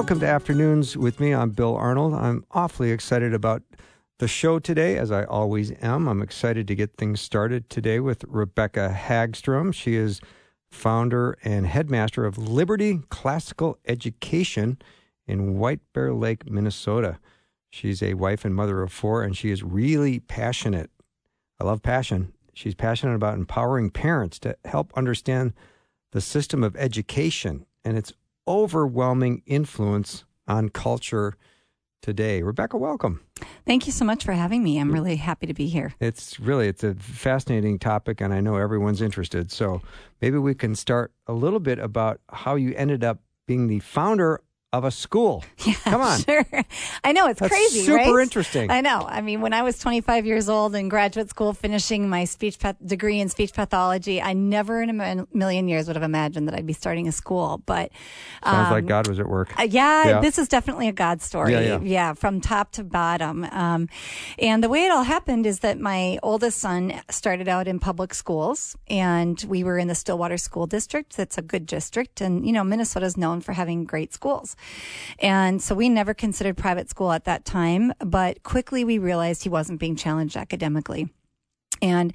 Welcome to Afternoons with me. I'm Bill Arnold. I'm awfully excited about the show today, as I always am. I'm excited to get things started today with Rebekah Hagstrom. She is founder and headmaster of Liberty Classical Education in White Bear Lake, Minnesota. She's a wife and mother of four, and she is really passionate. I love passion. She's passionate about empowering parents to help understand the system of education and its overwhelming influence on culture today. Rebekah, welcome. Thank you so much for having me. I'm really happy to be here. It's really it's a fascinating topic and I know everyone's interested. So maybe we can start a little bit about how you ended up being the founder of a school. Yeah, Come on. Sure. I know it's That's crazy, super right? interesting. I know. I mean, when I was 25 years old in graduate school, finishing my speech path- degree in speech pathology, I never in a million years would have imagined that I'd be starting a school. But Sounds um, like God was at work. Uh, yeah, Yeah. this is definitely a God story. Yeah, yeah. from top to bottom. Um, and the way it all happened is that my oldest son started out in public schools, and we were in the Stillwater School District. That's a good district, and you know Minnesota's known for having great schools. And so we never considered private school at that time, but quickly we realized he wasn't being challenged academically. And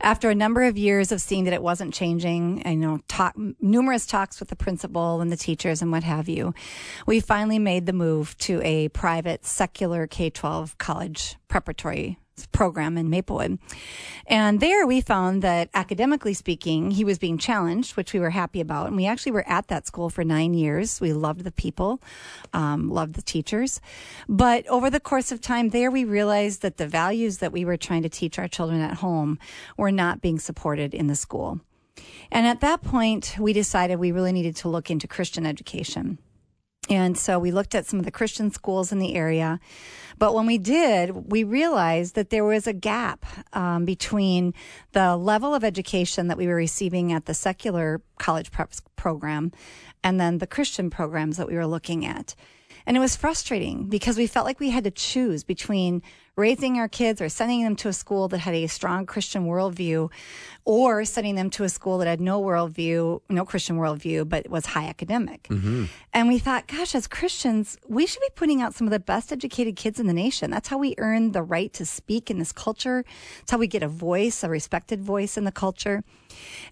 after a number of years of seeing that it wasn't changing, I know talk, numerous talks with the principal and the teachers and what have you, we finally made the move to a private secular K 12 college preparatory program in Maplewood. And there we found that academically speaking, he was being challenged, which we were happy about. And we actually were at that school for nine years. We loved the people, um, loved the teachers. But over the course of time there, we realized that the values that we were trying to teach our children at home were not being supported in the school. And at that point, we decided we really needed to look into Christian education. And so we looked at some of the Christian schools in the area. But when we did, we realized that there was a gap um, between the level of education that we were receiving at the secular college prep program and then the Christian programs that we were looking at. And it was frustrating because we felt like we had to choose between raising our kids or sending them to a school that had a strong Christian worldview or sending them to a school that had no worldview, no Christian worldview, but was high academic. Mm-hmm. And we thought, gosh, as Christians, we should be putting out some of the best educated kids in the nation. That's how we earn the right to speak in this culture. That's how we get a voice, a respected voice in the culture.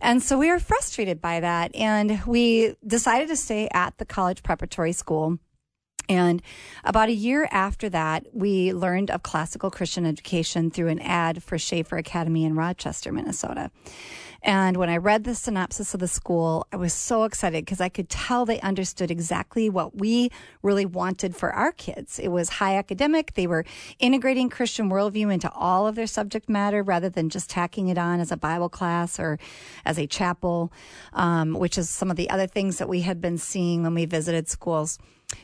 And so we were frustrated by that. And we decided to stay at the college preparatory school. And about a year after that, we learned of classical Christian education through an ad for Schaeffer Academy in Rochester, Minnesota. And when I read the synopsis of the school, I was so excited because I could tell they understood exactly what we really wanted for our kids. It was high academic. They were integrating Christian worldview into all of their subject matter rather than just tacking it on as a Bible class or as a chapel, um, which is some of the other things that we had been seeing when we visited schools.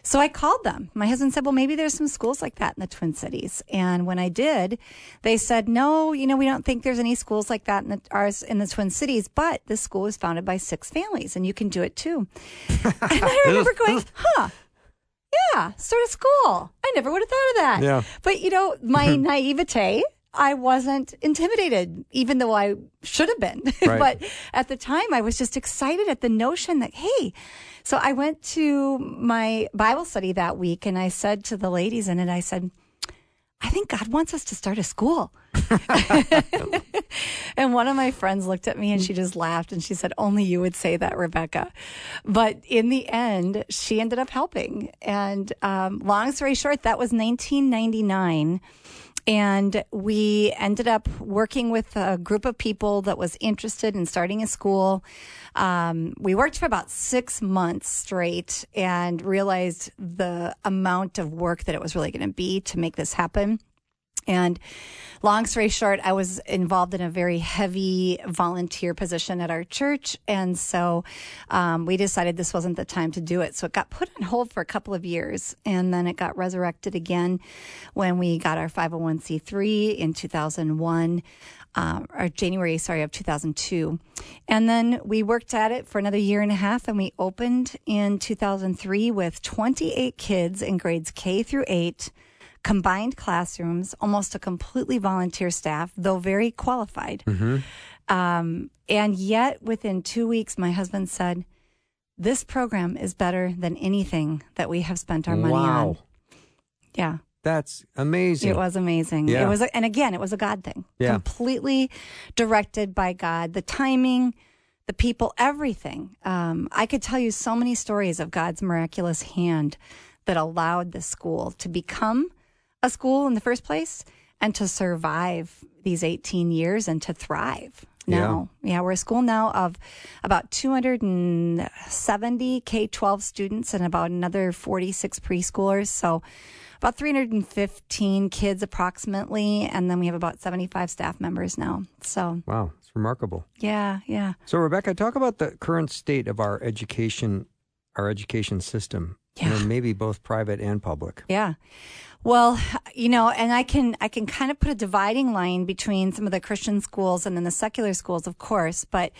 So I called them. My husband said, well, maybe there's some schools like that in the Twin Cities. And when I did, they said, no, you know, we don't think there's any schools like that in the, ours in the Twin Cities, but this school was founded by six families and you can do it too. and I remember going, huh, yeah, start a school. I never would have thought of that. Yeah. But you know, my naivete, I wasn't intimidated, even though I should have been. Right. but at the time, I was just excited at the notion that, hey, so I went to my Bible study that week and I said to the ladies in it, I said, I think God wants us to start a school. and one of my friends looked at me and she just laughed and she said, Only you would say that, Rebekah. But in the end, she ended up helping. And um, long story short, that was 1999. And we ended up working with a group of people that was interested in starting a school. Um, we worked for about six months straight and realized the amount of work that it was really going to be to make this happen. And long story short, I was involved in a very heavy volunteer position at our church. And so um, we decided this wasn't the time to do it. So it got put on hold for a couple of years. And then it got resurrected again when we got our 501c3 in 2001. Um, or January, sorry, of 2002. And then we worked at it for another year and a half and we opened in 2003 with 28 kids in grades K through 8 combined classrooms, almost a completely volunteer staff, though very qualified. Mm-hmm. Um, and yet, within two weeks, my husband said, This program is better than anything that we have spent our money wow. on. Yeah. That's amazing. It was amazing. Yeah. It was, a, and again, it was a God thing. Yeah. Completely directed by God. The timing, the people, everything. Um, I could tell you so many stories of God's miraculous hand that allowed the school to become a school in the first place and to survive these 18 years and to thrive now. Yeah, we're a school now of about 270 K 12 students and about another 46 preschoolers. So about 315 kids approximately. And then we have about 75 staff members now. So, wow, it's remarkable. yeah, yeah. So, Rebekah, talk about the current state of our education, our education system. Yeah. maybe both private and public. Yeah. Well, you know, and I can I can kind of put a dividing line between some of the Christian schools and then the secular schools, of course. But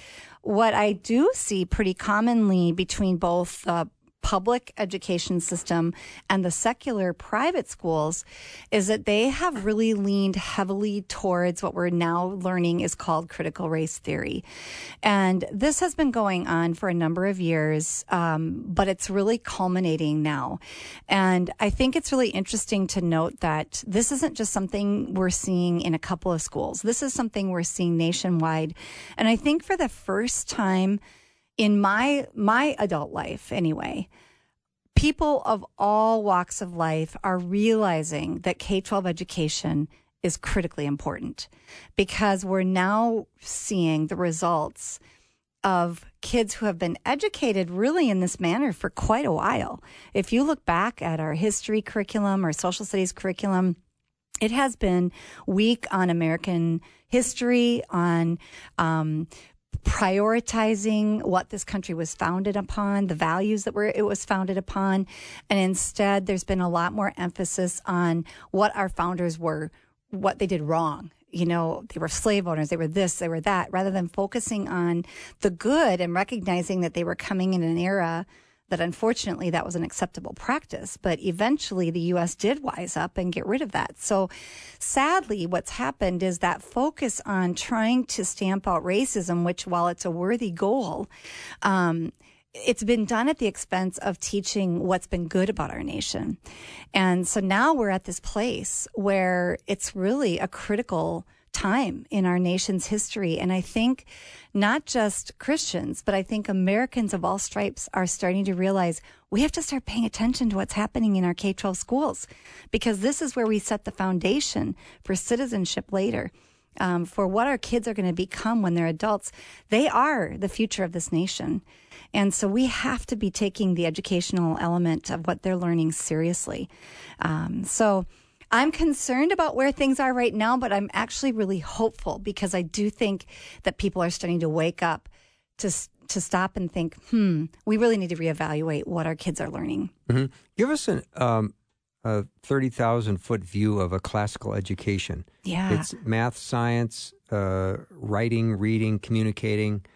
what I do see pretty commonly between both the public education system and the secular private schools is that they have really leaned heavily towards what we're now learning is called critical race theory. And this has been going on for a number of years, um, but it's really culminating now. And I think it's really interesting to note that this isn't just something we're seeing in a couple of schools. This is something we're seeing nationwide. And I think for the first time in my my adult life anyway, people of all walks of life are realizing that K-12 education is critically important because we're now seeing the results of kids who have been educated really in this manner for quite a while. If you look back at our history curriculum or social studies curriculum, it has been weak on American history, on um, prioritizing what this country was founded upon, the values that were it was founded upon, and instead there's been a lot more emphasis on what our founders were, what they did wrong. You know, they were slave owners, they were this, they were that, rather than focusing on the good and recognizing that they were coming in an era that unfortunately that was an acceptable practice. But eventually the U.S. did wise up and get rid of that. So sadly, what's happened is that focus on trying to stamp out racism, which while it's a worthy goal, um, it's been done at the expense of teaching what's been good about our nation. And so now we're at this place where it's really a critical time in our nation's history. And I think not just Christians, but I think Americans of all stripes are starting to realize we have to start paying attention to what's happening in our K 12 schools because this is where we set the foundation for citizenship later. Um, for what our kids are going to become when they're adults. They are the future of this nation. And so we have to be taking the educational element of what they're learning seriously. Um, so I'm concerned about where things are right now, but I'm actually really hopeful because I do think that people are starting to wake up to to stop and think, hmm, we really need to reevaluate what our kids are learning. hmm Give us an, um, a 30,000 foot view of a classical education. Yeah. It's math, science, uh, writing, reading, communicating,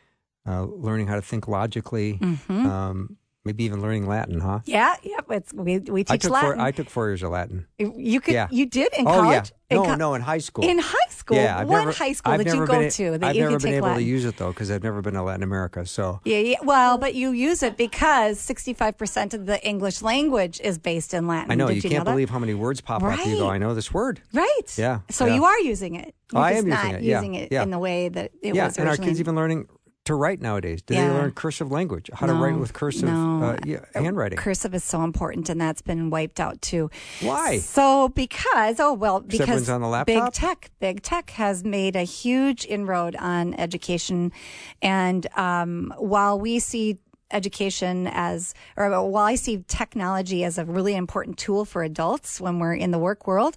uh, learning how to think logically, Mhm. um, maybe even learning Latin, huh? yeah, yeah. It's, we we teach I took Latin. four. I took four years of Latin. you could yeah. you did in oh college? yeah, In no, co- no, in high school. In high school, yeah, I've what never, high school I've did you go been, to that I've you never could been take able Latin? to use it though because I've never been to Latin America. So Yeah, yeah. Well, but you use it because 65% of the English language is based in Latin. I know Did you you can't know believe how many words pop up. You go, Right. I know this word. Right. Yeah, So yeah. you are using it. You're oh, I just am not using it, yeah, using it yeah. in the way that it yeah, was and our kids even learning to write nowadays. Do Yeah. they learn cursive language? How to write with cursive no. uh, yeah, handwriting? Cursive is so important, and that's been wiped out too. Why? So because oh well Because because on the big tech big tech has made a huge inroad on education, and um, while we see education as, or while I see technology as a really important tool for adults when we're in the work world,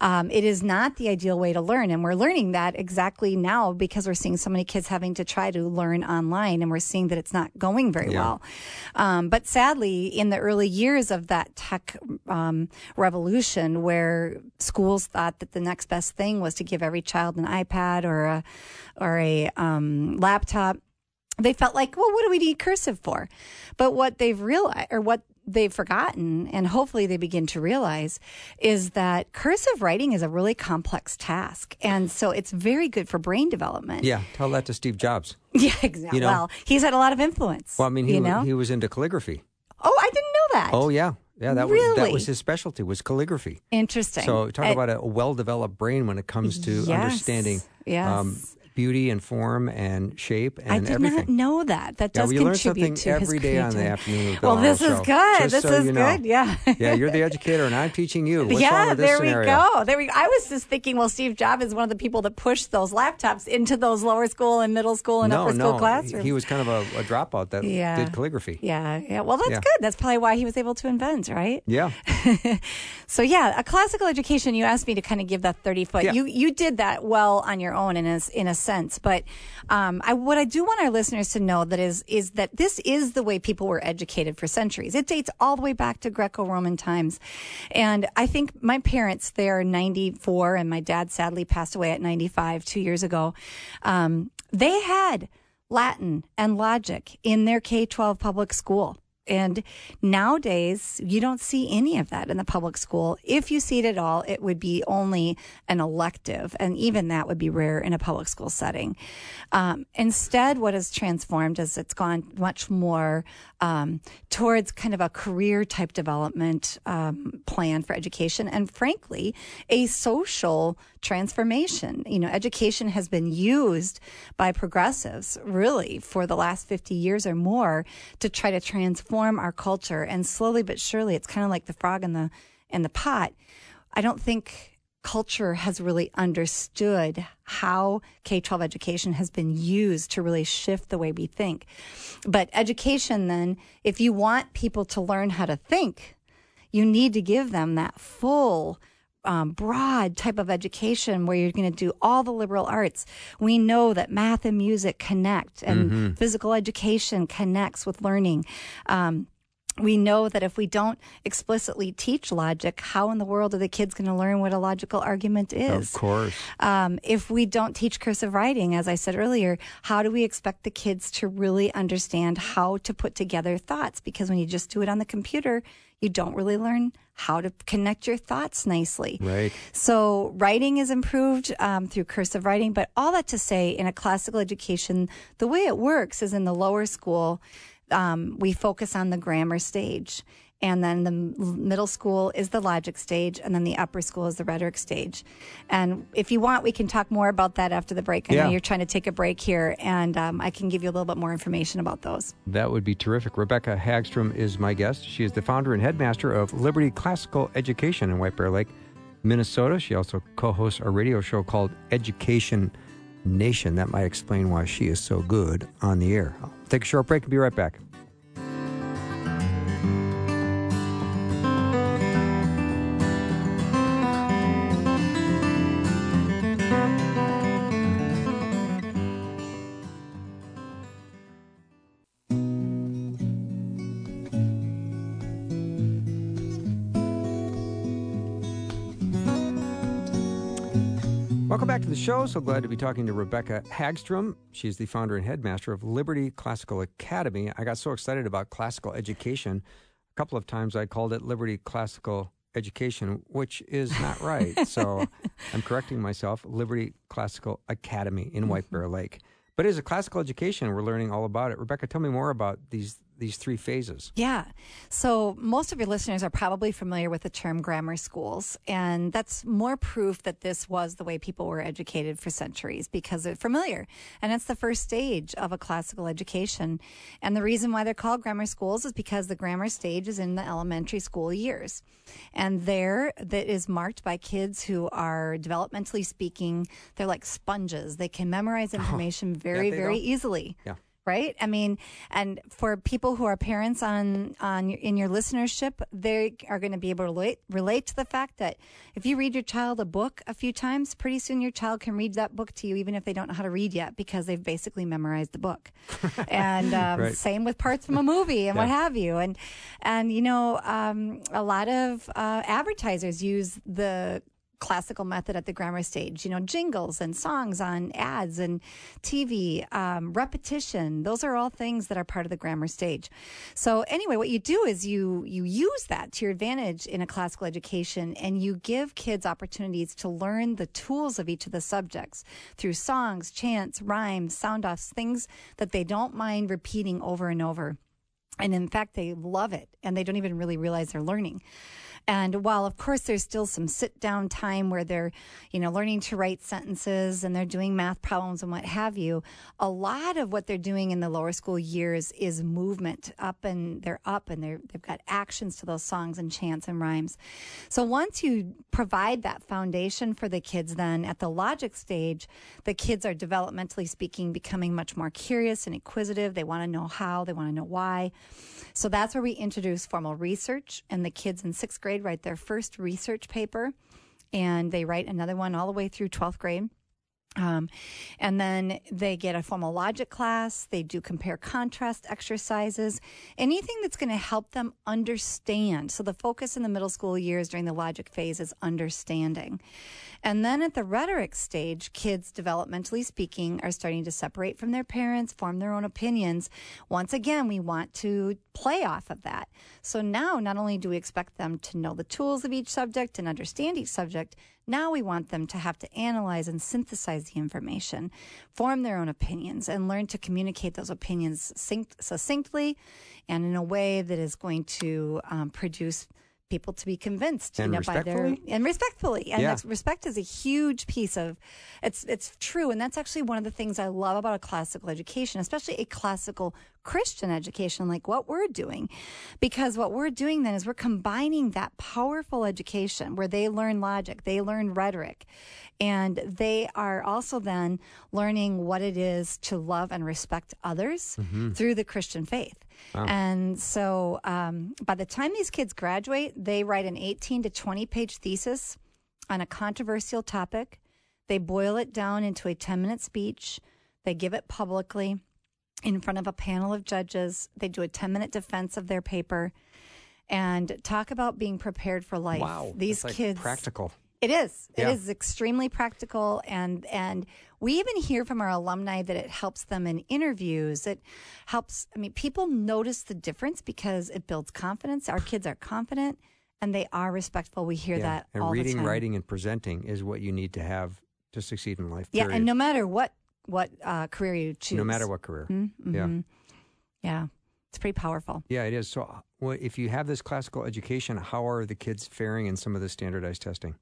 um, it is not the ideal way to learn. And we're learning that exactly now because we're seeing so many kids having to try to learn online and we're seeing that it's not going very yeah. well. Um, but sadly, in the early years of that tech um, revolution, where schools thought that the next best thing was to give every child an iPad or a, or a um, laptop, they felt like, well, what do we need cursive for? But what they've realized, or what they've forgotten, and hopefully they begin to realize, is that cursive writing is a really complex task. And so it's very good for brain development. Yeah, tell that to Steve Jobs. Yeah, exactly. You know? Well, he's had a lot of influence. Well, I mean, he, you know? he was into calligraphy. Oh, I didn't know that. Oh, yeah. Yeah, that really? was that was his specialty was calligraphy. Interesting. So talk I, about a well developed brain when it comes to yes, understanding yes. Um, beauty and form and shape and I did everything. not know that. That does yeah, well, something to every day on the afternoon. well, this is show. good. This so is you know. good. Yeah. yeah, you're the educator, and I'm teaching you. What's yeah, there scenario? we go. There we. Go. I was just thinking. Well, Steve Jobs is one of the people that pushed those laptops into those lower school and middle school and no, upper school no. classrooms. He was kind of a, a dropout that yeah. did calligraphy. Yeah, yeah. Well, that's yeah. good. That's probably why he was able to invent, right? Yeah. so yeah, a classical education. You asked me to kind of give that thirty foot. You you did that well on your own in a in a sense, but um, I what I do want our listeners to know that is is that this is the way people were educated for centuries. It dates all the way back to Greco-Roman times, and I think my parents they are 94, and my dad sadly passed away at 95 two years ago. Um, they had Latin and logic in their K 12 public school. And nowadays, you don't see any of that in the public school. If you see it at all, it would be only an elective. And even that would be rare in a public school setting. Um, instead, what has transformed is it's gone much more um, towards kind of a career type development um, plan for education. And frankly, a social transformation. You know, education has been used by progressives really for the last 50 years or more to try to transform our culture. And slowly but surely, it's kind of like the frog in the, in the pot. I don't think culture has really understood how K 12 education has been used to really shift the way we think. But education, then, if you want people to learn how to think, you need to give them that full um, broad type of education where you're going to do all the liberal arts. We know that math and music connect, and mm-hmm. physical education connects with learning. Um, we know that if we don't explicitly teach logic, how in the world are the kids going to learn what a logical argument is? Of course. Um, if we don't teach cursive writing, as I said earlier, how do we expect the kids to really understand how to put together thoughts? Because when you just do it on the computer, you don't really learn how to connect your thoughts nicely. Right. So writing is improved um, through cursive writing, but all that to say, in a classical education, the way it works is in the lower school, um, we focus on the grammar stage. And then the middle school is the logic stage, and then the upper school is the rhetoric stage. And if you want, we can talk more about that after the break. I yeah. know you're trying to take a break here, and um, I can give you a little bit more information about those. That would be terrific. Rebekah Hagstrom is my guest. She is the founder and headmaster of Liberty Classical Education in White Bear Lake, Minnesota. She also co hosts a radio show called Education Nation. That might explain why she is so good on the air. I'll take a short break and be right back. Show. So glad to be talking to Rebekah Hagstrom. She's the founder and headmaster of Liberty Classical Academy. I got so excited about classical education. A couple of times I called it Liberty Classical Education, which is not right. so I'm correcting myself. Liberty Classical Academy in White Bear Lake. But as a classical education, we're learning all about it. Rebekah, tell me more about these these three phases. Yeah. So most of your listeners are probably familiar with the term grammar schools, and that's more proof that this was the way people were educated for centuries because it's familiar. And it's the first stage of a classical education. And the reason why they're called grammar schools is because the grammar stage is in the elementary school years. And there that is marked by kids who are developmentally speaking, they're like sponges. They can memorize oh, information oh, very, very easily. Yeah right? I mean, and for people who are parents on on in your listenership, they are going to be able to relate, relate to the fact that if you read your child a book a few times, pretty soon your child can read that book to you, even if they don't know how to read yet, because they've basically memorized the book. and um, right. same with parts from a movie and yeah. what have you. And and you know, um, a lot of uh, advertisers use the classical method at the grammar stage. You know, jingles and songs on ads and TV, um, repetition. Those are all things that are part of the grammar stage. So anyway, what you do is you you use that to your advantage in a classical education, and you give kids opportunities to learn the tools of each of the subjects through songs, chants, rhymes, sound offs, things that they don't mind repeating over and over. And in fact, they love it and they don't even really realize they're learning. And while, of course, there's still some sit down time where they're, you know, learning to write sentences and they're doing math problems and what have you, a lot of what they're doing in the lower school years is movement up and they're up and they're, they've got actions to those songs and chants and rhymes. So once you provide that foundation for the kids, then at the logic stage, the kids are developmentally speaking becoming much more curious and inquisitive. They want to know how, they want to know why. So that's where we introduce formal research and the kids in sixth grade grade write their first research paper, and they write another one all the way through 12th grade. Um, and then they get a formal logic class. They do compare contrast exercises, anything that's going to help them understand. So the focus in the middle school years during the logic phase is understanding. And then at the rhetoric stage, kids, developmentally speaking, are starting to separate from their parents, form their own opinions. Once again, we want to play off of that. So now, not only do we expect them to know the tools of each subject and understand each subject, now we want them to have to analyze and synthesize the information, form their own opinions, and learn to communicate those opinions succinctly and in a way that is going to um, produce people to be convinced and you know by their and respectfully. And yeah. respect is a huge piece of it's it's true. And that's actually one of the things i love about a classical education especially a classical christian education like what we're doing. Because what we're doing then is we're combining that powerful education where they learn logic they learn rhetoric and they are also then learning what it is to love and respect others mm-hmm. through the christian faith Wow. And so um, by the time these kids graduate, they write an 18 to 20 page thesis on a controversial topic. They boil it down into a 10 minute speech. They give it publicly in front of a panel of judges. They do a 10 minute defense of their paper and talk about being prepared for life. Wow. These like kids. Practical. It is. Yeah. It is extremely practical and and we even hear from our alumni that it helps them in interviews. It helps I mean people notice the difference because it builds confidence. Our kids are confident and they are respectful. We hear yeah. that and all reading, the time. writing and presenting is what you need to have to succeed in life. Period. Yeah, and no matter what what uh, career you choose. No matter what career. Mm-hmm. Yeah. Yeah. It's pretty powerful. Yeah, it is. So well, if you have this classical education, how are the kids faring in some of the standardized testing?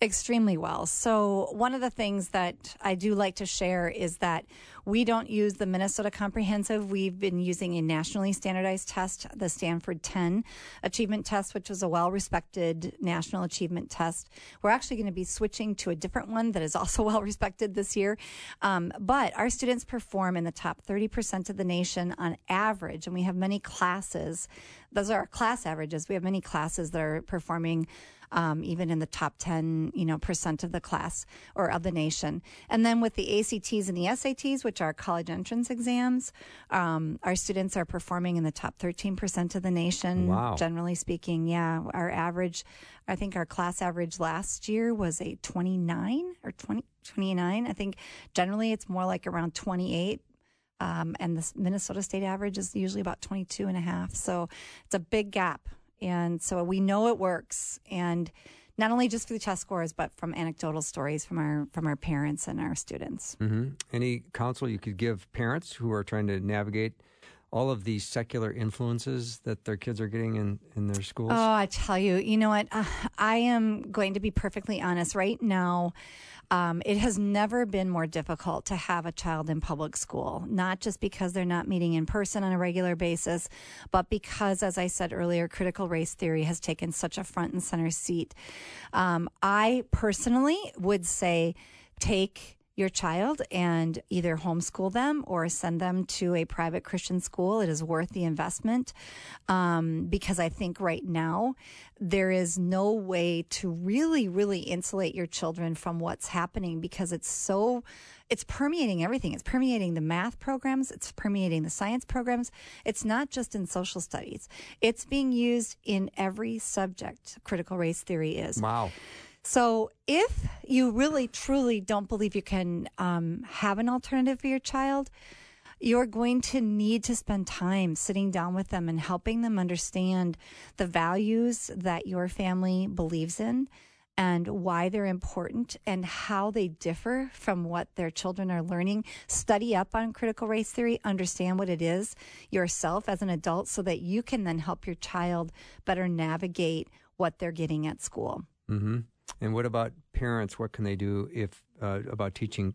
Extremely well. So, one of the things that I do like to share is that we don't use the Minnesota Comprehensive. We've been using a nationally standardized test, the Stanford 10 Achievement Test, which is a well respected national achievement test. We're actually going to be switching to a different one that is also well respected this year. Um, but our students perform in the top 30% of the nation on average, and we have many classes those are our class averages. We have many classes that are performing um, even in the top 10, you know, percent of the class or of the nation. And then with the ACTs and the SATs, which are college entrance exams, um, our students are performing in the top 13% of the nation. Wow. Generally speaking, yeah. Our average, I think our class average last year was a 29 or 20, 29. I think generally it's more like around 28 um, and the Minnesota state average is usually about 22 and a half. So it's a big gap. And so we know it works. And not only just for the test scores, but from anecdotal stories from our from our parents and our students. Mm-hmm. Any counsel you could give parents who are trying to navigate all of these secular influences that their kids are getting in, in their schools? Oh, I tell you, you know what? Uh, I am going to be perfectly honest. Right now, um, it has never been more difficult to have a child in public school, not just because they're not meeting in person on a regular basis, but because, as I said earlier, critical race theory has taken such a front and center seat. Um, I personally would say take your child and either homeschool them or send them to a private Christian school. It is worth the investment um, because I think right now there is no way to really, really insulate your children from what's happening because it's so, it's permeating everything. It's permeating the math programs, it's permeating the science programs. It's not just in social studies, it's being used in every subject, critical race theory is. Wow. So, if you really truly don't believe you can um, have an alternative for your child, you're going to need to spend time sitting down with them and helping them understand the values that your family believes in and why they're important and how they differ from what their children are learning. Study up on critical race theory, understand what it is yourself as an adult so that you can then help your child better navigate what they're getting at school. Mm-hmm. And what about parents? What can they do if uh, about teaching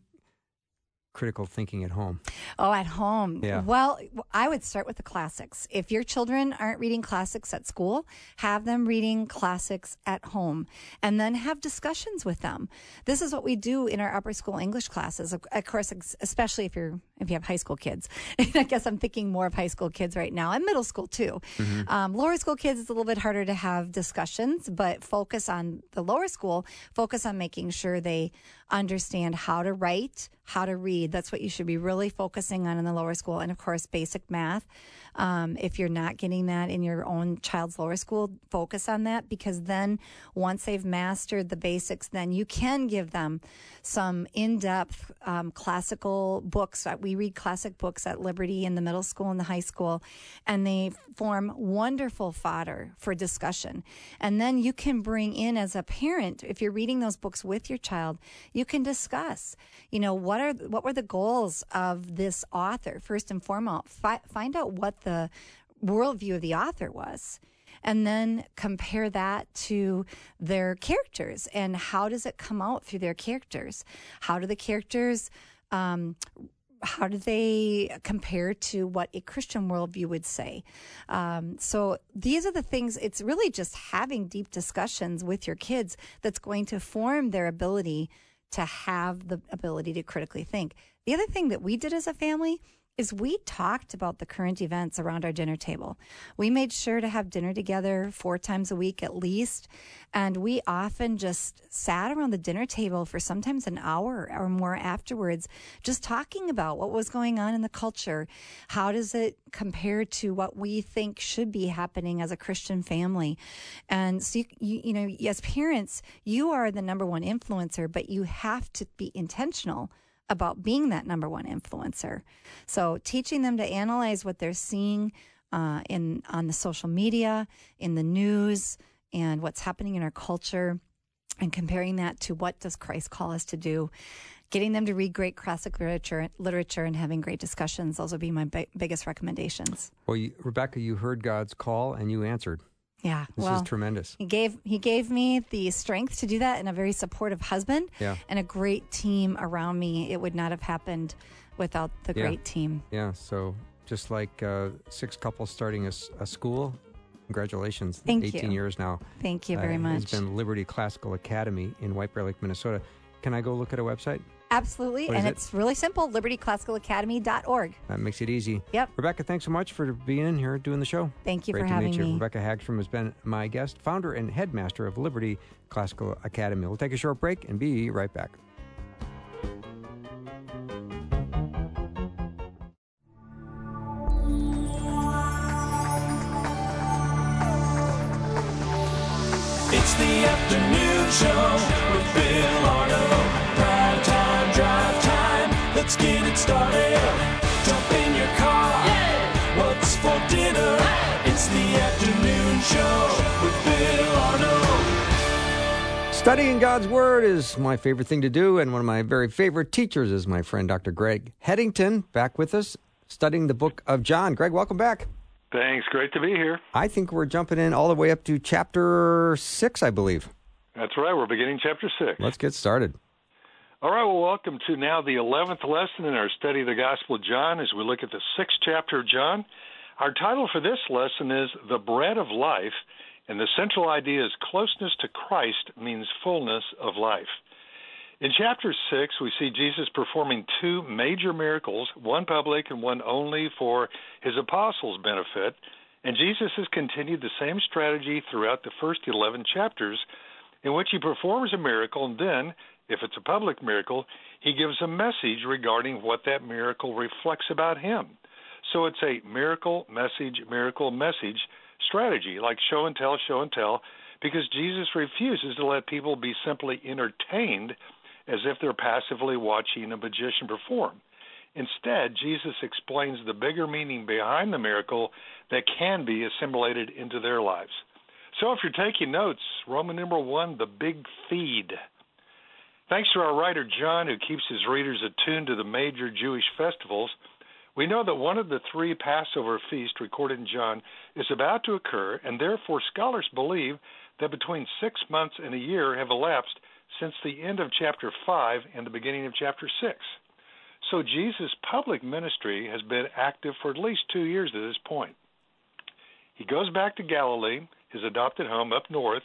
critical thinking at home? Oh, at home. Yeah. Well, I would start with the classics. If your children aren't reading classics at school, have them reading classics at home and then have discussions with them. This is what we do in our upper school English classes. Of course, especially if you're if you have high school kids. I guess I'm thinking more of high school kids right now and middle school too. Mm-hmm. Um, lower school kids is a little bit harder to have discussions, but focus on the lower school, focus on making sure they understand how to write, how to read. That's what you should be really focusing on in the lower school. And of course, basic math. Um, if you're not getting that in your own child's lower school, focus on that because then once they've mastered the basics, then you can give them some in depth um, classical books. That we read classic books at Liberty in the middle school and the high school, and they form wonderful fodder for discussion. And then you can bring in as a parent, if you're reading those books with your child, you can discuss, you know, what are what were the goals of this author first and foremost. Fi- find out what the worldview of the author was and then compare that to their characters and how does it come out through their characters how do the characters um, how do they compare to what a Christian worldview would say? Um, so these are the things, it's really just having deep discussions with your kids that's going to form their ability to have the ability to critically think. The other thing that we did as a family is we talked about the current events around our dinner table. We made sure to have dinner together four times a week at least. And we often just sat around the dinner table for sometimes an hour or more afterwards, just talking about what was going on in the culture. How does it compare to what we think should be happening as a Christian family? And so, you, you, you know, as parents, you are the number one influencer, but you have to be intentional about being that number one influencer. So teaching them to analyze what they're seeing uh, in on the social media, in the news, and what's happening in our culture, and comparing that to what does Christ call us to do. Getting them to read great classic literature, literature, and having great discussions. Those would be my bi- biggest recommendations. Well, you, Rebekah, you heard God's call and you answered. Yeah, this well, is tremendous. He gave he gave me the strength to do that, and a very supportive husband, yeah. and a great team around me. It would not have happened without the yeah. great team. Yeah. So just like uh, six couples starting a, a, school, congratulations! Thank 18 you. years now. Thank you very uh, much. It's been Liberty Classical Academy in White Bear Lake, Minnesota. Can I go look at a website? Absolutely. What and is it's really simple libertyclassicalacademy.org. That makes it easy. Yep. Rebekah, thanks so much for being in here doing the show. Thank you Great for to having meet you. me. Rebekah Hagstrom has been my guest, founder and headmaster of Liberty Classical Academy. We'll take a short break and be right back. It's the afternoon show started. Jump in your car. Yeah. What's for dinner? It's the afternoon show with Bill Arnold. Studying God's Word is my favorite thing to do, and one of my very favorite teachers is my friend Dr. Greg Headington, back with us, studying the book of John. Greg, welcome back. Thanks. Great to be here. I think we're jumping in all the way up to chapter six, I believe. That's right. We're beginning chapter six. Let's get started. All right. Well, welcome to now the 11th lesson in our study of the Gospel of John as we look at the sixth chapter of John. Our title for this lesson is The Bread of Life, and the central idea is closeness to Christ means fullness of life. In chapter 6, we see Jesus performing two major miracles, one public and one only for his apostles' benefit. And Jesus has continued the same strategy throughout the first 11 chapters, in which he performs a miracle, and then, if it's a public miracle, he gives a message regarding what that miracle reflects about him. So it's a miracle, message, miracle, message strategy, like show and tell, show and tell, because Jesus refuses to let people be simply entertained as if they're passively watching a magician perform. Instead, Jesus explains the bigger meaning behind the miracle that can be assimilated into their lives. So if you're taking notes, Roman number one, the big feed. Thanks to our writer John, who keeps his readers attuned to the major Jewish festivals, we know that one of the three Passover feasts recorded in John is about to occur, and therefore scholars believe that between six months and a year have elapsed since the end of chapter 5 and the beginning of chapter 6. So Jesus' public ministry has been active for at least two years at this point. He goes back to Galilee, his adopted home up north,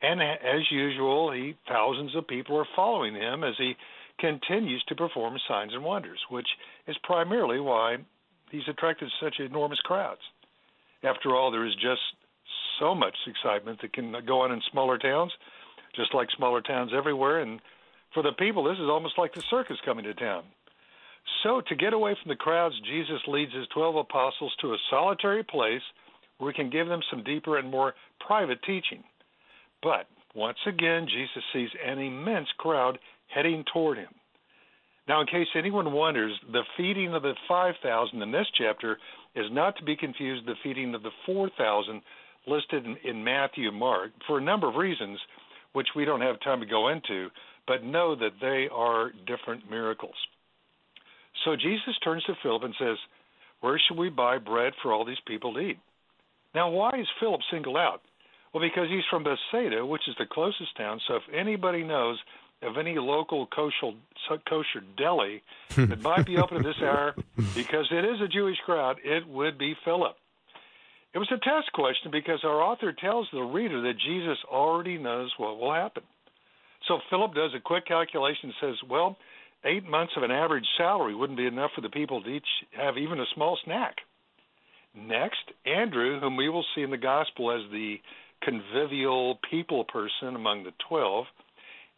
and as usual, he thousands of people are following him as he continues to perform signs and wonders, which is primarily why he's attracted such enormous crowds. After all, there is just so much excitement that can go on in smaller towns just like smaller towns everywhere. And for the people, this is almost like the circus coming to town. So, to get away from the crowds, Jesus leads his 12 apostles to a solitary place he can give them some deeper and more private teaching. But once again, Jesus sees an immense crowd heading toward him. Now, in case anyone wonders, the feeding of the 5,000 in this chapter is not to be confused with the feeding of the 4,000 listed in, in Matthew and Mark for a number of reasons which we don't have time to go into, but know that they are different miracles. So Jesus turns to Philip and says, Where should we buy bread for all these people to eat? Now, why is Philip singled out? Well, because he's from Bethsaida, which is the closest town. So if anybody knows of any local kosher, kosher deli that might be open at this hour, because it is a Jewish crowd, it would be Philip. It was a test question because our author tells the reader that Jesus already knows what will happen. So Philip does a quick calculation and says, well, eight months of an average salary wouldn't be enough for the people to each have even a small snack. Next, Andrew, whom we will see in the gospel as the convivial people person among the twelve,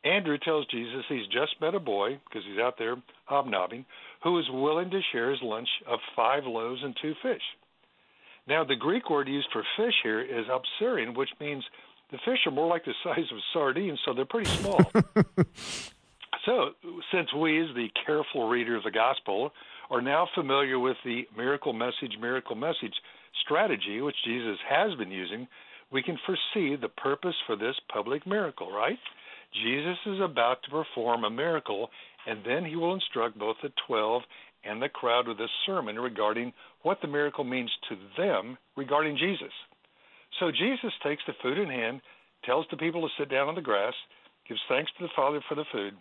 Andrew tells Jesus he's just met a boy, because he's out there hobnobbing, who is willing to share his lunch of five loaves and two fish. Now, the Greek word used for fish here is opsarion, which means the fish are more like the size of sardines, so they're pretty small. so, since we, as the careful reader of the gospel, are now familiar with the miracle message, miracle message strategy, which Jesus has been using, we can foresee the purpose for this public miracle, right? Jesus is about to perform a miracle, and then he will instruct both the 12 and the crowd with a sermon regarding what the miracle means to them regarding Jesus. So Jesus takes the food in hand, tells the people to sit down on the grass, gives thanks to the Father for the food.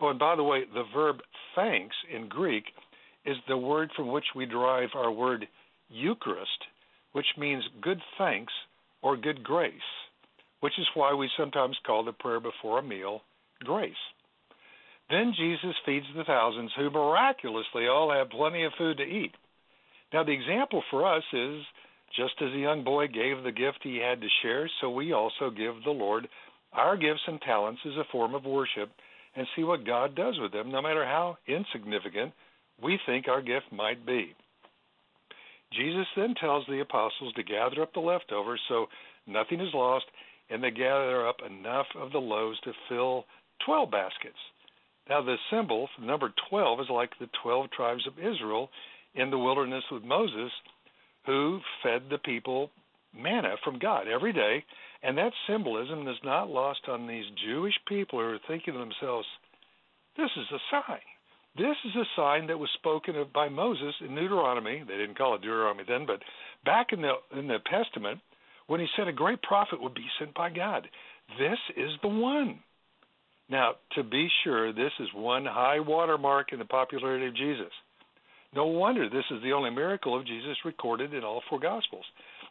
Oh, and by the way, the verb thanks in Greek is the word from which we derive our word Eucharist, which means good thanks or good grace, which is why we sometimes call the prayer before a meal grace. Then Jesus feeds the thousands who miraculously all have plenty of food to eat. Now, the example for us is just as the young boy gave the gift he had to share, so we also give the Lord our gifts and talents as a form of worship and see what God does with them, no matter how insignificant we think our gift might be. Jesus then tells the apostles to gather up the leftovers so nothing is lost, and they gather up enough of the loaves to fill 12 baskets. Now, the symbol, number 12, is like the 12 tribes of Israel in the wilderness with Moses, who fed the people manna from God every day. And that symbolism is not lost on these Jewish people who are thinking to themselves, this is a sign. This is a sign that was spoken of by Moses in Deuteronomy. They didn't call it Deuteronomy then, but back in the in the Testament, when he said a great prophet would be sent by God. This is the one. Now, to be sure, this is one high watermark in the popularity of Jesus. No wonder this is the only miracle of Jesus recorded in all four Gospels.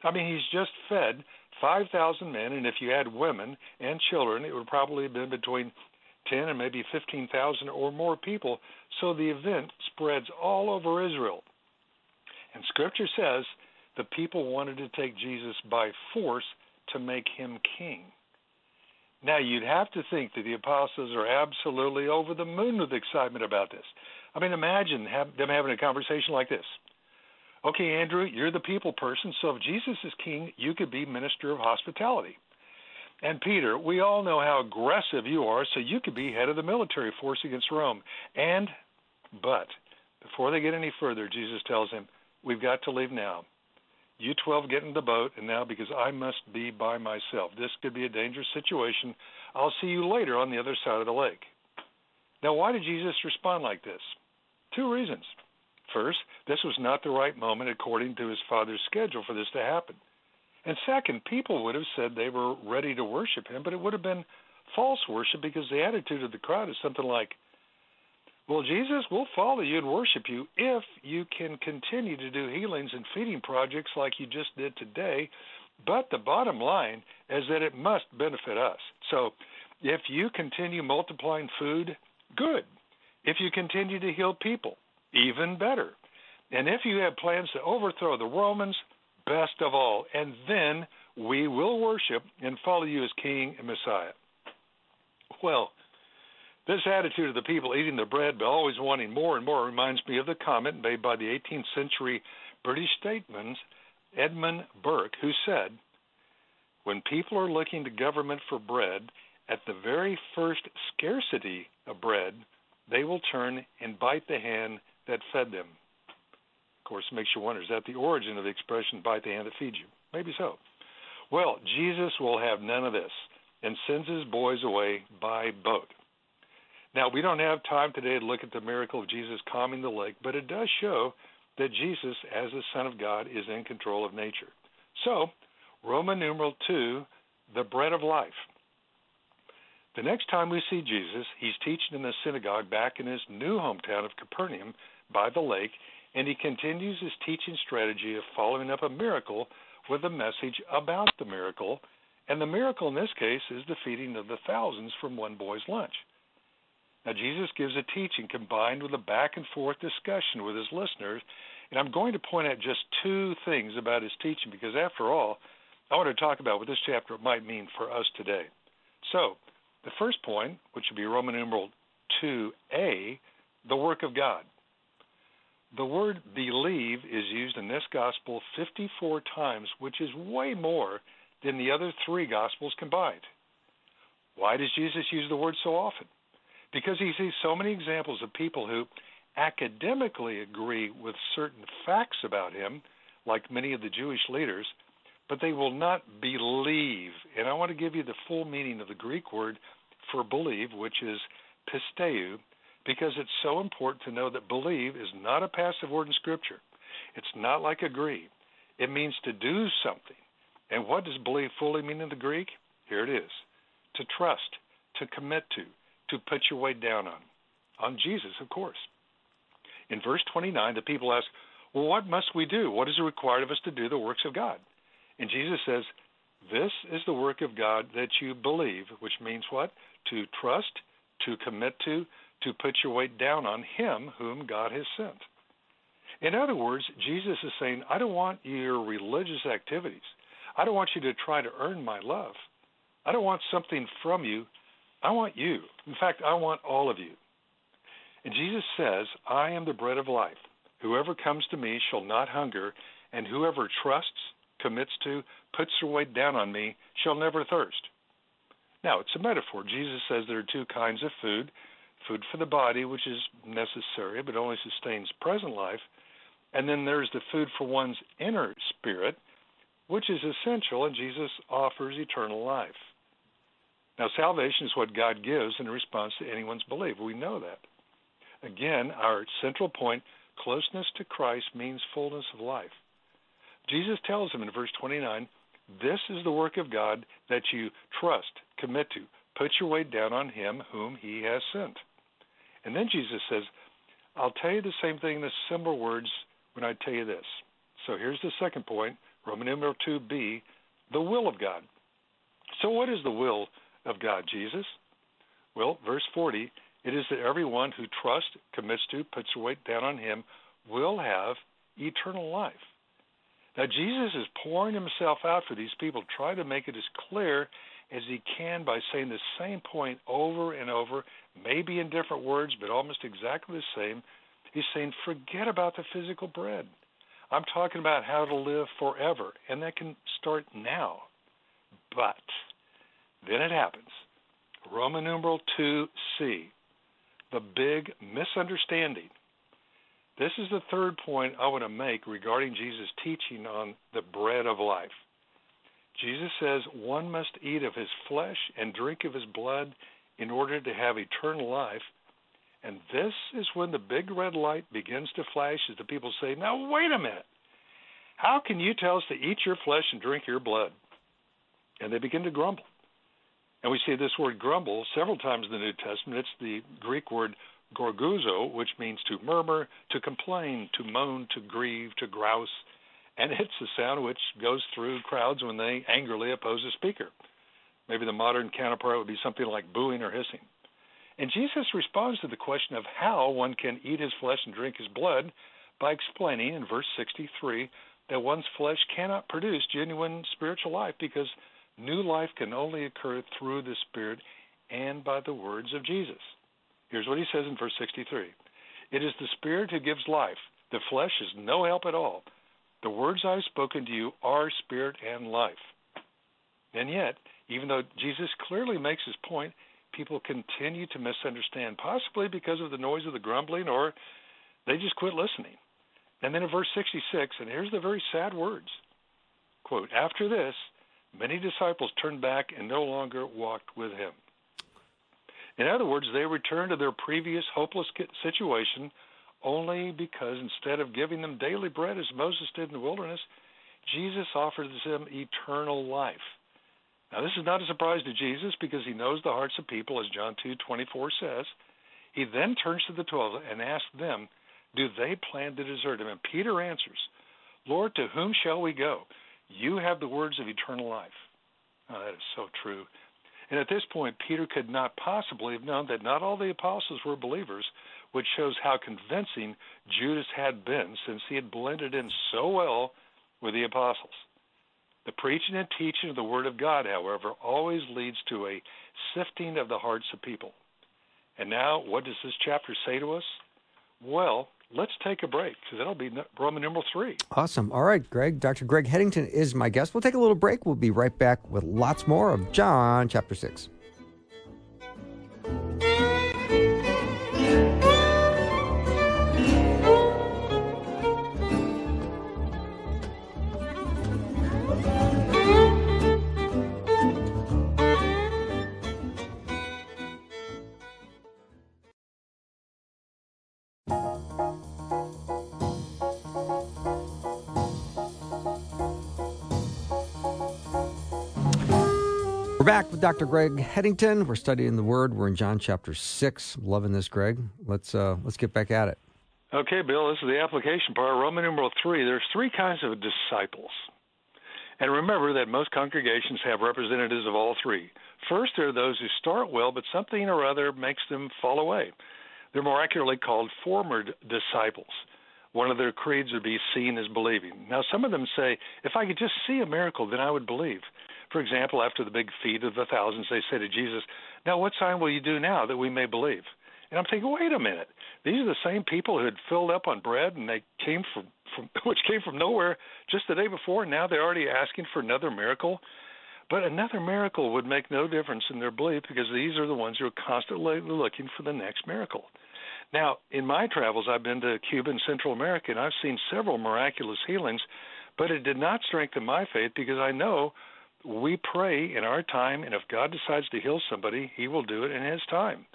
I mean, he's just fed 5,000 men, and if you add women and children, it would probably have been between 10 and maybe 15,000 or more people. So the event spreads all over Israel. And scripture says the people wanted to take Jesus by force to make him king. Now, you'd have to think that the apostles are absolutely over the moon with excitement about this. I mean, imagine them having a conversation like this. Okay, Andrew, you're the people person, so if Jesus is king, you could be minister of hospitality. And Peter, we all know how aggressive you are, so you could be head of the military force against Rome. And, but, before they get any further, Jesus tells him, We've got to leave now. You 12 get in the boat, and now because I must be by myself. This could be a dangerous situation. I'll see you later on the other side of the lake. Now, why did Jesus respond like this? Two reasons. First, this was not the right moment according to his father's schedule for this to happen. And second, people would have said they were ready to worship him, but it would have been false worship because the attitude of the crowd is something like, Well, Jesus, we'll follow you and worship you if you can continue to do healings and feeding projects like you just did today. But the bottom line is that it must benefit us. So if you continue multiplying food, good. If you continue to heal people, even better. And if you have plans to overthrow the Romans, best of all. And then we will worship and follow you as King and Messiah. Well, this attitude of the people eating the bread but always wanting more and more reminds me of the comment made by the 18th century British statesman Edmund Burke, who said, When people are looking to government for bread, at the very first scarcity of bread, they will turn and bite the hand that fed them. Of course, makes you wonder is that the origin of the expression bite the hand that feeds you? Maybe so. Well, Jesus will have none of this and sends his boys away by boat. Now, we don't have time today to look at the miracle of Jesus calming the lake, but it does show that Jesus, as the Son of God, is in control of nature. So, Roman numeral 2, the bread of life. The next time we see Jesus, he's teaching in the synagogue back in his new hometown of Capernaum by the lake, and he continues his teaching strategy of following up a miracle with a message about the miracle. And the miracle in this case is the feeding of the thousands from one boy's lunch. Now, Jesus gives a teaching combined with a back and forth discussion with his listeners. And I'm going to point out just two things about his teaching because, after all, I want to talk about what this chapter might mean for us today. So, the first point, which would be Roman numeral 2a, the work of God. The word believe is used in this gospel 54 times, which is way more than the other three gospels combined. Why does Jesus use the word so often? Because he sees so many examples of people who academically agree with certain facts about him, like many of the Jewish leaders, but they will not believe. And I want to give you the full meaning of the Greek word for believe, which is pisteu, because it's so important to know that believe is not a passive word in Scripture. It's not like agree. It means to do something. And what does believe fully mean in the Greek? Here it is to trust, to commit to, to put your weight down on. On Jesus, of course. In verse 29, the people ask, Well, what must we do? What is required of us to do the works of God? And Jesus says, This is the work of God that you believe, which means what? To trust, to commit to, to put your weight down on him whom God has sent. In other words, Jesus is saying, I don't want your religious activities. I don't want you to try to earn my love. I don't want something from you. I want you. In fact, I want all of you. And Jesus says, I am the bread of life. Whoever comes to me shall not hunger, and whoever trusts, commits to, puts their weight down on me, shall never thirst. Now, it's a metaphor. Jesus says there are two kinds of food food for the body, which is necessary but only sustains present life. And then there's the food for one's inner spirit, which is essential, and Jesus offers eternal life. Now, salvation is what God gives in response to anyone's belief. We know that. Again, our central point closeness to Christ means fullness of life. Jesus tells him in verse 29 this is the work of God that you trust, commit to, put your weight down on him whom he has sent. And then Jesus says, I'll tell you the same thing in the similar words when I tell you this. So here's the second point, Roman numeral 2b, the will of God. So what is the will of God, Jesus? Well, verse 40 it is that everyone who trusts, commits to, puts their weight down on him will have eternal life. Now, Jesus is pouring himself out for these people, trying to make it as clear as he can by saying the same point over and over, maybe in different words, but almost exactly the same. He's saying, forget about the physical bread. I'm talking about how to live forever, and that can start now. But then it happens. Roman numeral 2c, the big misunderstanding. This is the third point I want to make regarding Jesus' teaching on the bread of life. Jesus says one must eat of his flesh and drink of his blood in order to have eternal life. And this is when the big red light begins to flash as the people say, Now, wait a minute. How can you tell us to eat your flesh and drink your blood? And they begin to grumble. And we see this word grumble several times in the New Testament. It's the Greek word gorguzo, which means to murmur, to complain, to moan, to grieve, to grouse. And it's the sound which goes through crowds when they angrily oppose a speaker. Maybe the modern counterpart would be something like booing or hissing. And Jesus responds to the question of how one can eat his flesh and drink his blood by explaining in verse 63 that one's flesh cannot produce genuine spiritual life because new life can only occur through the Spirit and by the words of Jesus. Here's what he says in verse 63 It is the Spirit who gives life, the flesh is no help at all. The words I have spoken to you are spirit and life. And yet, even though Jesus clearly makes his point, people continue to misunderstand, possibly because of the noise of the grumbling or they just quit listening. And then in verse 66, and here's the very sad words quote, After this, many disciples turned back and no longer walked with him. In other words, they returned to their previous hopeless situation only because instead of giving them daily bread as Moses did in the wilderness, Jesus offers them eternal life. Now, this is not a surprise to Jesus because he knows the hearts of people, as John 2:24 says. He then turns to the twelve and asks them, "Do they plan to desert him?" And Peter answers, "Lord, to whom shall we go? You have the words of eternal life." That is so true. And at this point, Peter could not possibly have known that not all the apostles were believers, which shows how convincing Judas had been since he had blended in so well with the apostles. The preaching and teaching of the Word of God, however, always leads to a sifting of the hearts of people. And now, what does this chapter say to us? Well, let's take a break because that'll be Roman numeral three. Awesome. All right, Greg. Dr. Greg Headington is my guest. We'll take a little break. We'll be right back with lots more of John chapter 6. Dr. Greg Headington. We're studying the Word. We're in John chapter six. Loving this, Greg. Let's uh, let's get back at it. Okay, Bill. This is the application part. Roman numeral three. There's three kinds of disciples, and remember that most congregations have representatives of all three. First, there are those who start well, but something or other makes them fall away. They're more accurately called former disciples. One of their creeds would be seen as believing. Now, some of them say, if I could just see a miracle, then I would believe. For example, after the big feed of the thousands, they say to Jesus, Now what sign will you do now that we may believe? And I'm thinking, wait a minute. These are the same people who had filled up on bread and they came from, from which came from nowhere just the day before, and now they're already asking for another miracle. But another miracle would make no difference in their belief because these are the ones who are constantly looking for the next miracle. Now, in my travels, I've been to Cuba and Central America, and I've seen several miraculous healings, but it did not strengthen my faith because I know we pray in our time, and if God decides to heal somebody, He will do it in His time.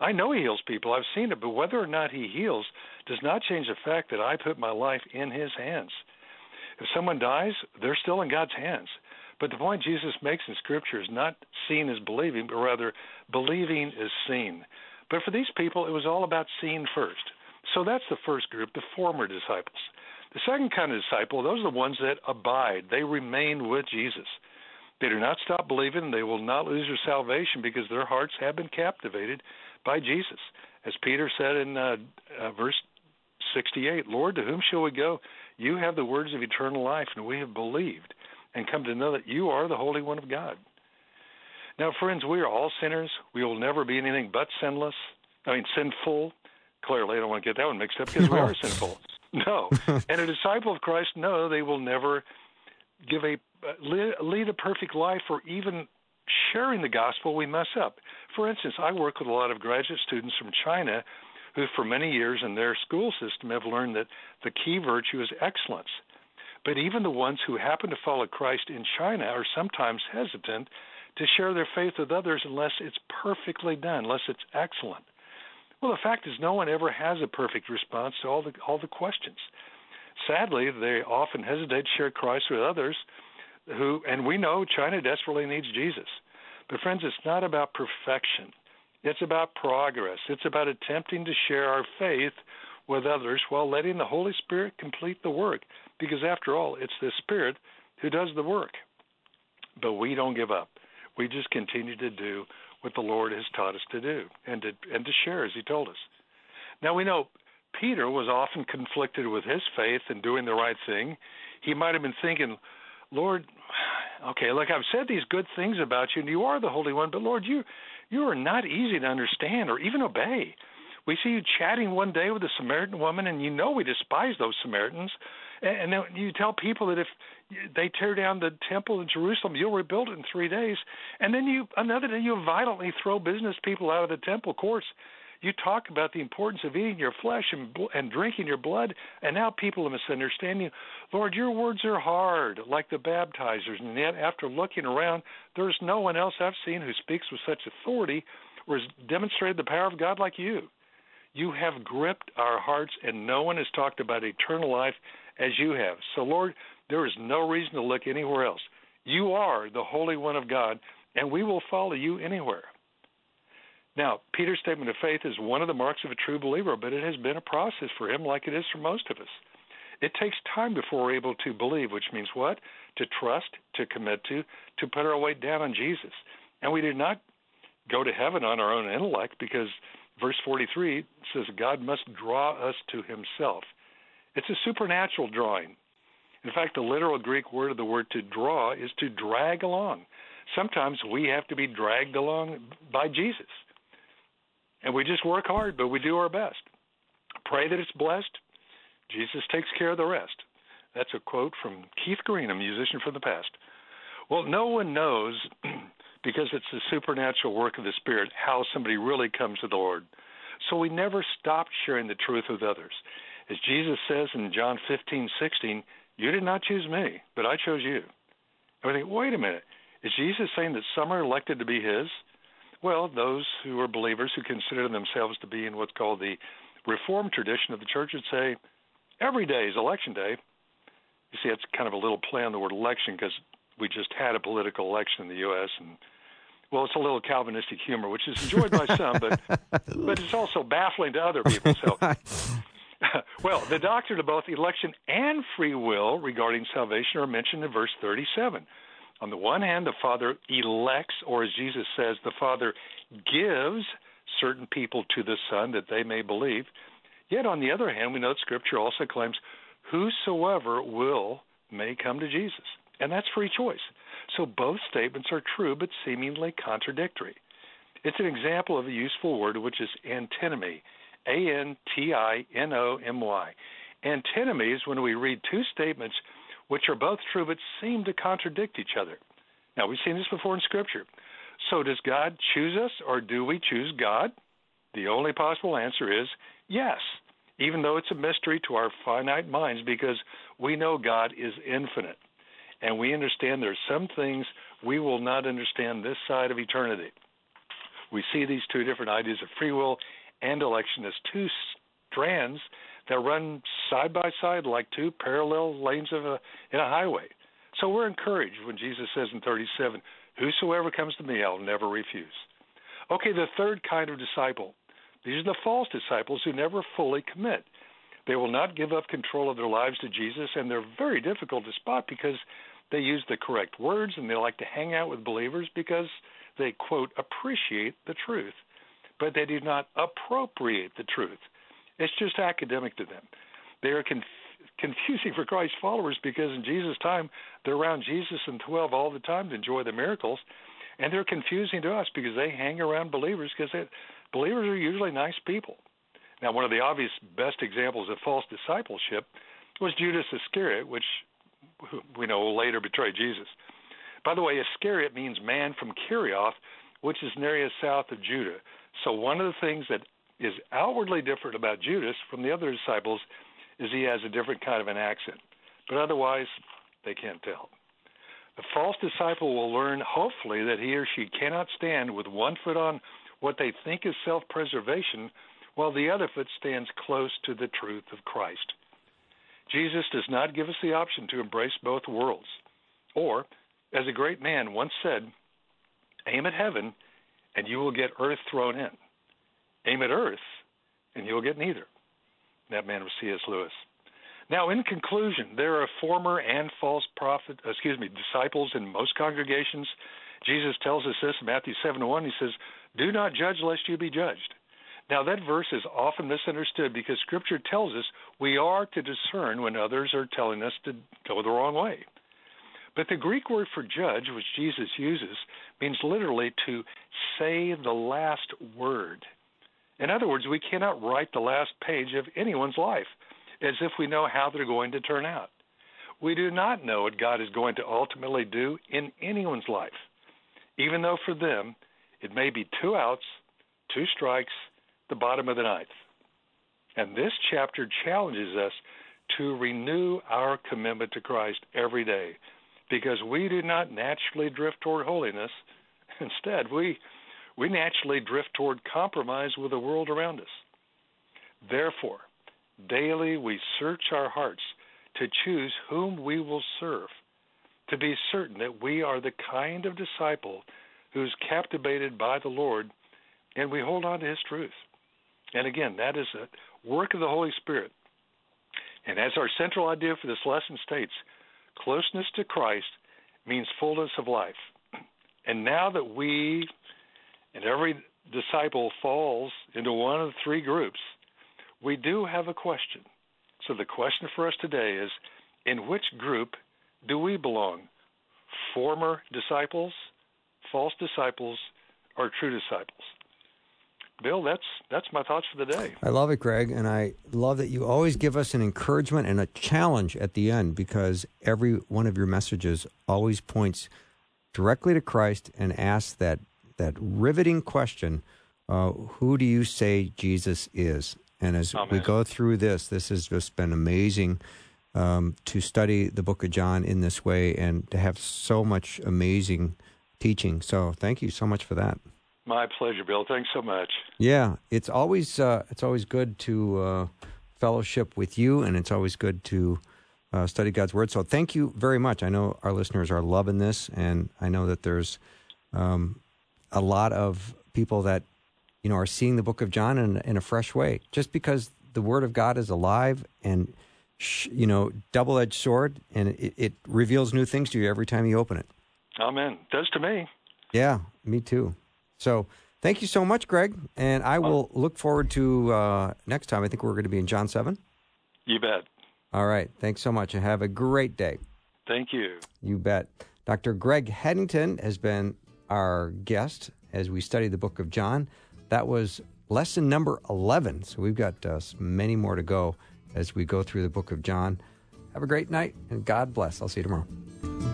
I know He heals people, I've seen it, but whether or not He heals does not change the fact that I put my life in His hands. If someone dies, they're still in God's hands. But the point Jesus makes in Scripture is not seen as believing, but rather believing is seen. But for these people, it was all about seeing first. So that's the first group, the former disciples. The second kind of disciple, those are the ones that abide. They remain with Jesus They do not stop believing. They will not lose their salvation because their hearts have been captivated by Jesus. As Peter said in uh, uh, verse 68, Lord, to whom shall we go? You have the words of eternal life, and we have believed and come to know that you are the Holy One of God. Now, friends, we are all sinners. We will never be anything but sinless. I mean, sinful. Clearly, I don't want to get that one mixed up because we are sinful. No. and a disciple of Christ, no, they will never give a Uh, lead a perfect life or even sharing the gospel. We mess up. For instance, I work with a lot of graduate students from China who, for many years in their school system, have learned that the key virtue is excellence. But even the ones who happen to follow Christ in China are sometimes hesitant to share their faith with others unless it's perfectly done, unless it's excellent. Well, the fact is, no one ever has a perfect response to all the all the questions. Sadly, they often hesitate to share Christ with others who, and we know China desperately needs Jesus. But friends, it's not about perfection. It's about progress. It's about attempting to share our faith with others while letting the Holy Spirit complete the work. Because after all, it's the Spirit who does the work. But we don't give up. We just continue to do what the Lord has taught us to do and to and to share as he told us. Now we know Peter was often conflicted with his faith and doing the right thing. He might have been thinking, Lord, okay, look, I've said these good things about you, and you are the Holy One, but Lord, you you are not easy to understand or even obey. We see you chatting one day with a Samaritan woman, and you know we despise those Samaritans. And then you tell people that if they tear down the temple in Jerusalem, you'll rebuild it in three days. And then you another day you violently throw business people out of the temple courts. You talk about the importance of eating your flesh and, and drinking your blood, and now people misunderstand you. Lord, your words are hard, like the baptizers, and yet after looking around, there's no one else I've seen who speaks with such authority or has demonstrated the power of God like you. You have gripped our hearts, and no one has talked about eternal life as you have. So, Lord, there is no reason to look anywhere else. You are the Holy One of God, and we will follow you anywhere. Now, Peter's statement of faith is one of the marks of a true believer, but it has been a process for him like it is for most of us. It takes time before we're able to believe, which means what? To trust, to commit to, to put our weight down on Jesus. And we did not go to heaven on our own intellect because verse 43 says God must draw us to himself. It's a supernatural drawing. In fact, the literal Greek word of the word to draw is to drag along. Sometimes we have to be dragged along by Jesus. And we just work hard, but we do our best. Pray that it's blessed. Jesus takes care of the rest. That's a quote from Keith Green, a musician from the past. Well, no one knows, because it's the supernatural work of the Spirit, how somebody really comes to the Lord. So we never stop sharing the truth with others. As Jesus says in John 15, 16, you did not choose me, but I chose you. And we think, wait a minute, is Jesus saying that some are elected to be his? Well, those who are believers who consider themselves to be in what's called the Reformed tradition of the church would say, every day is election day. You see, it's kind of a little play on the word election because we just had a political election in the U.S. and well, it's a little Calvinistic humor, which is enjoyed by some, but but it's also baffling to other people. So well, the doctrine of both election and free will regarding salvation are mentioned in verse 37. On the one hand, the Father elects, or as Jesus says, the Father gives certain people to the Son that they may believe. Yet, on the other hand, we note Scripture also claims, Whosoever will may come to Jesus. And that's free choice. So both statements are true, but seemingly contradictory. It's an example of a useful word, which is antinomy. A N T I N O M Y. Antinomy is when we read two statements which are both true but seem to contradict each other. Now, we've seen this before in Scripture. So, does God choose us or do we choose God? The only possible answer is yes, even though it's a mystery to our finite minds because we know God is infinite. And we understand there are some things we will not understand this side of eternity. We see these two different ideas of free will and election as two strands that run side by side like two parallel lanes of a in a highway. So we're encouraged when Jesus says in 37, "Whosoever comes to me, I'll never refuse." Okay, the third kind of disciple. These are the false disciples who never fully commit. They will not give up control of their lives to Jesus, and they're very difficult to spot because They use the correct words and they like to hang out with believers because they, quote, appreciate the truth, but they do not appropriate the truth. It's just academic to them. They are conf- confusing for Christ's followers because in Jesus' time, they're around Jesus and 12 all the time to enjoy the miracles. And they're confusing to us because they hang around believers because believers are usually nice people. Now, one of the obvious best examples of false discipleship was Judas Iscariot, which we know later betray Jesus. By the way, Iscariot means man from Kerioth, which is an area south of Judah. So one of the things that is outwardly different about Judas from the other disciples is he has a different kind of an accent. But otherwise, they can't tell. The false disciple will learn, hopefully, that he or she cannot stand with one foot on what they think is self preservation, while the other foot stands close to the truth of Christ. Jesus does not give us the option to embrace both worlds. Or, as a great man once said, aim at heaven and you will get earth thrown in. Aim at earth and you will get neither. That man was C.S. Lewis. Now, in conclusion, there are former and false prophet, uh, excuse me, disciples in most congregations. Jesus tells us this in Matthew 7 1. He says, Do not judge lest you be judged. Now, that verse is often misunderstood because Scripture tells us we are to discern when others are telling us to go the wrong way. But the Greek word for judge, which Jesus uses, means literally to say the last word. In other words, we cannot write the last page of anyone's life as if we know how they're going to turn out. We do not know what God is going to ultimately do in anyone's life, even though for them it may be two outs, two strikes, the bottom of the ninth. And this chapter challenges us to renew our commitment to Christ every day because we do not naturally drift toward holiness. Instead, we, we naturally drift toward compromise with the world around us. Therefore, daily we search our hearts to choose whom we will serve, to be certain that we are the kind of disciple who's captivated by the Lord and we hold on to his truth. And again, that is a work of the Holy Spirit. And as our central idea for this lesson states, closeness to Christ means fullness of life. And now that we and every disciple falls into one of three groups, we do have a question. So the question for us today is in which group do we belong? Former disciples, false disciples, or true disciples? Bill, that's that's my thoughts for the day. I love it, Greg, and I love that you always give us an encouragement and a challenge at the end because every one of your messages always points directly to Christ and asks that that riveting question: uh, Who do you say Jesus is? And as Amen. we go through this, this has just been amazing um, to study the Book of John in this way and to have so much amazing teaching. So, thank you so much for that. My pleasure, Bill. Thanks so much. Yeah, it's always uh, it's always good to uh, fellowship with you, and it's always good to uh, study God's Word. So thank you very much. I know our listeners are loving this, and I know that there's um, a lot of people that you know are seeing the Book of John in, in a fresh way, just because the Word of God is alive and sh- you know double edged sword, and it, it reveals new things to you every time you open it. Amen. Does to me. Yeah, me too. So thank you so much, Greg. And I will look forward to uh, next time. I think we're going to be in John 7. You bet. All right. Thanks so much and have a great day. Thank you. You bet. Dr. Greg Headington has been our guest as we study the book of John. That was lesson number 11. So we've got uh, many more to go as we go through the book of John. Have a great night and God bless. I'll see you tomorrow.